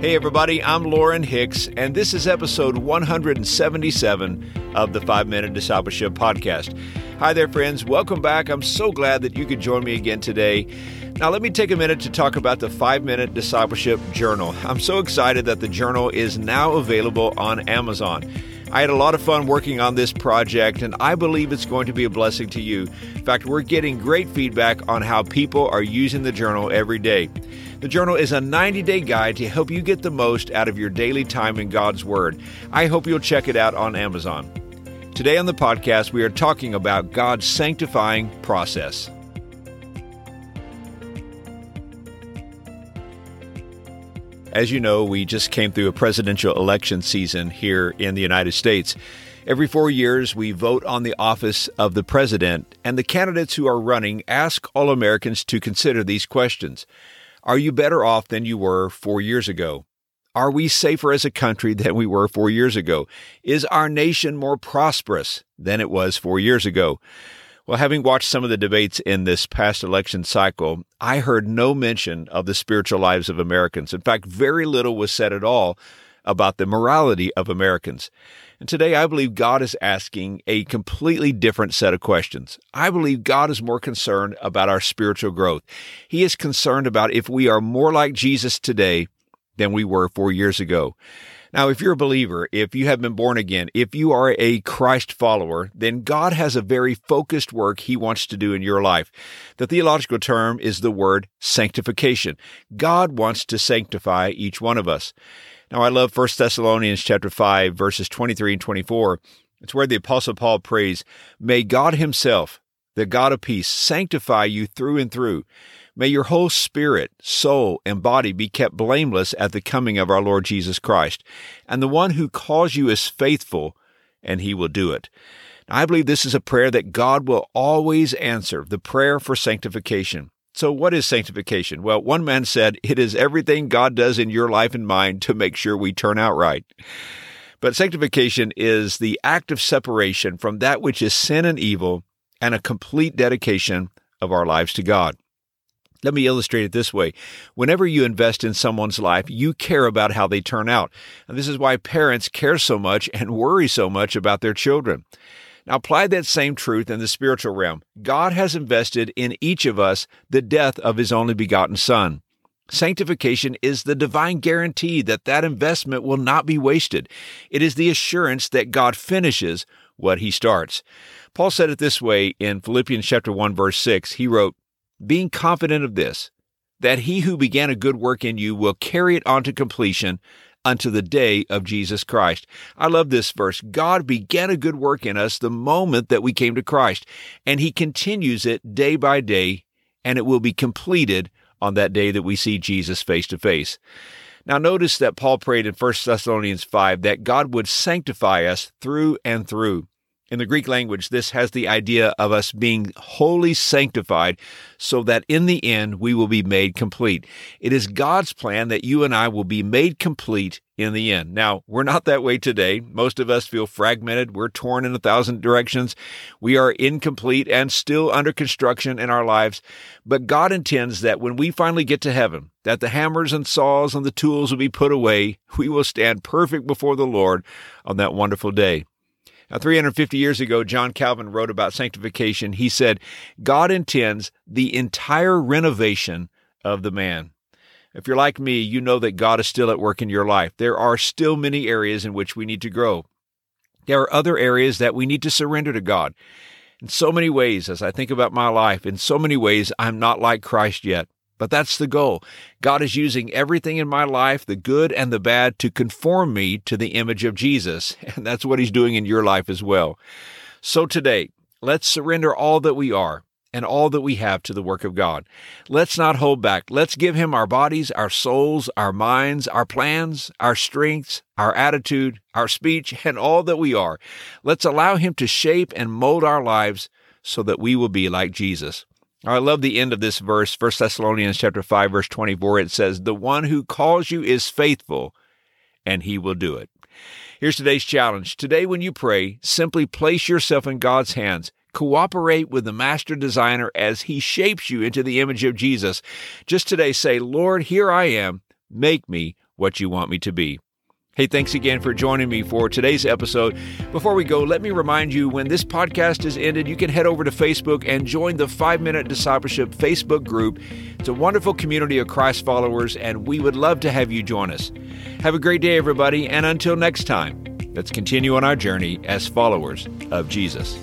Hey, everybody, I'm Lauren Hicks, and this is episode 177 of the 5 Minute Discipleship Podcast. Hi there, friends. Welcome back. I'm so glad that you could join me again today. Now, let me take a minute to talk about the 5 Minute Discipleship Journal. I'm so excited that the journal is now available on Amazon. I had a lot of fun working on this project, and I believe it's going to be a blessing to you. In fact, we're getting great feedback on how people are using the journal every day. The journal is a 90 day guide to help you get the most out of your daily time in God's Word. I hope you'll check it out on Amazon. Today on the podcast, we are talking about God's sanctifying process. As you know, we just came through a presidential election season here in the United States. Every four years, we vote on the office of the president, and the candidates who are running ask all Americans to consider these questions Are you better off than you were four years ago? Are we safer as a country than we were four years ago? Is our nation more prosperous than it was four years ago? Well, having watched some of the debates in this past election cycle, I heard no mention of the spiritual lives of Americans. In fact, very little was said at all about the morality of Americans. And today I believe God is asking a completely different set of questions. I believe God is more concerned about our spiritual growth. He is concerned about if we are more like Jesus today than we were four years ago. Now, if you're a believer, if you have been born again, if you are a Christ follower, then God has a very focused work He wants to do in your life. The theological term is the word sanctification. God wants to sanctify each one of us. Now, I love 1 Thessalonians chapter 5, verses 23 and 24. It's where the apostle Paul prays, May God himself, the God of peace, sanctify you through and through May your whole spirit, soul, and body be kept blameless at the coming of our Lord Jesus Christ. And the one who calls you is faithful, and he will do it. I believe this is a prayer that God will always answer, the prayer for sanctification. So, what is sanctification? Well, one man said, It is everything God does in your life and mine to make sure we turn out right. But sanctification is the act of separation from that which is sin and evil and a complete dedication of our lives to God. Let me illustrate it this way. Whenever you invest in someone's life, you care about how they turn out. And this is why parents care so much and worry so much about their children. Now, apply that same truth in the spiritual realm. God has invested in each of us the death of His only begotten Son. Sanctification is the divine guarantee that that investment will not be wasted. It is the assurance that God finishes what He starts. Paul said it this way in Philippians chapter 1 verse 6. He wrote, being confident of this, that he who began a good work in you will carry it on to completion unto the day of Jesus Christ. I love this verse. God began a good work in us the moment that we came to Christ, and he continues it day by day, and it will be completed on that day that we see Jesus face to face. Now, notice that Paul prayed in 1 Thessalonians 5 that God would sanctify us through and through. In the Greek language, this has the idea of us being wholly sanctified so that in the end we will be made complete. It is God's plan that you and I will be made complete in the end. Now, we're not that way today. Most of us feel fragmented. We're torn in a thousand directions. We are incomplete and still under construction in our lives. But God intends that when we finally get to heaven, that the hammers and saws and the tools will be put away. We will stand perfect before the Lord on that wonderful day. Now, 350 years ago, John Calvin wrote about sanctification. He said, God intends the entire renovation of the man. If you're like me, you know that God is still at work in your life. There are still many areas in which we need to grow. There are other areas that we need to surrender to God. In so many ways, as I think about my life, in so many ways, I'm not like Christ yet. But that's the goal. God is using everything in my life, the good and the bad, to conform me to the image of Jesus. And that's what He's doing in your life as well. So today, let's surrender all that we are and all that we have to the work of God. Let's not hold back. Let's give Him our bodies, our souls, our minds, our plans, our strengths, our attitude, our speech, and all that we are. Let's allow Him to shape and mold our lives so that we will be like Jesus. I love the end of this verse, 1 Thessalonians chapter 5 verse 24. It says, "The one who calls you is faithful, and he will do it." Here's today's challenge. Today when you pray, simply place yourself in God's hands. Cooperate with the master designer as he shapes you into the image of Jesus. Just today say, "Lord, here I am. Make me what you want me to be. Hey, thanks again for joining me for today's episode. Before we go, let me remind you when this podcast is ended, you can head over to Facebook and join the 5 Minute Discipleship Facebook group. It's a wonderful community of Christ followers, and we would love to have you join us. Have a great day, everybody, and until next time, let's continue on our journey as followers of Jesus.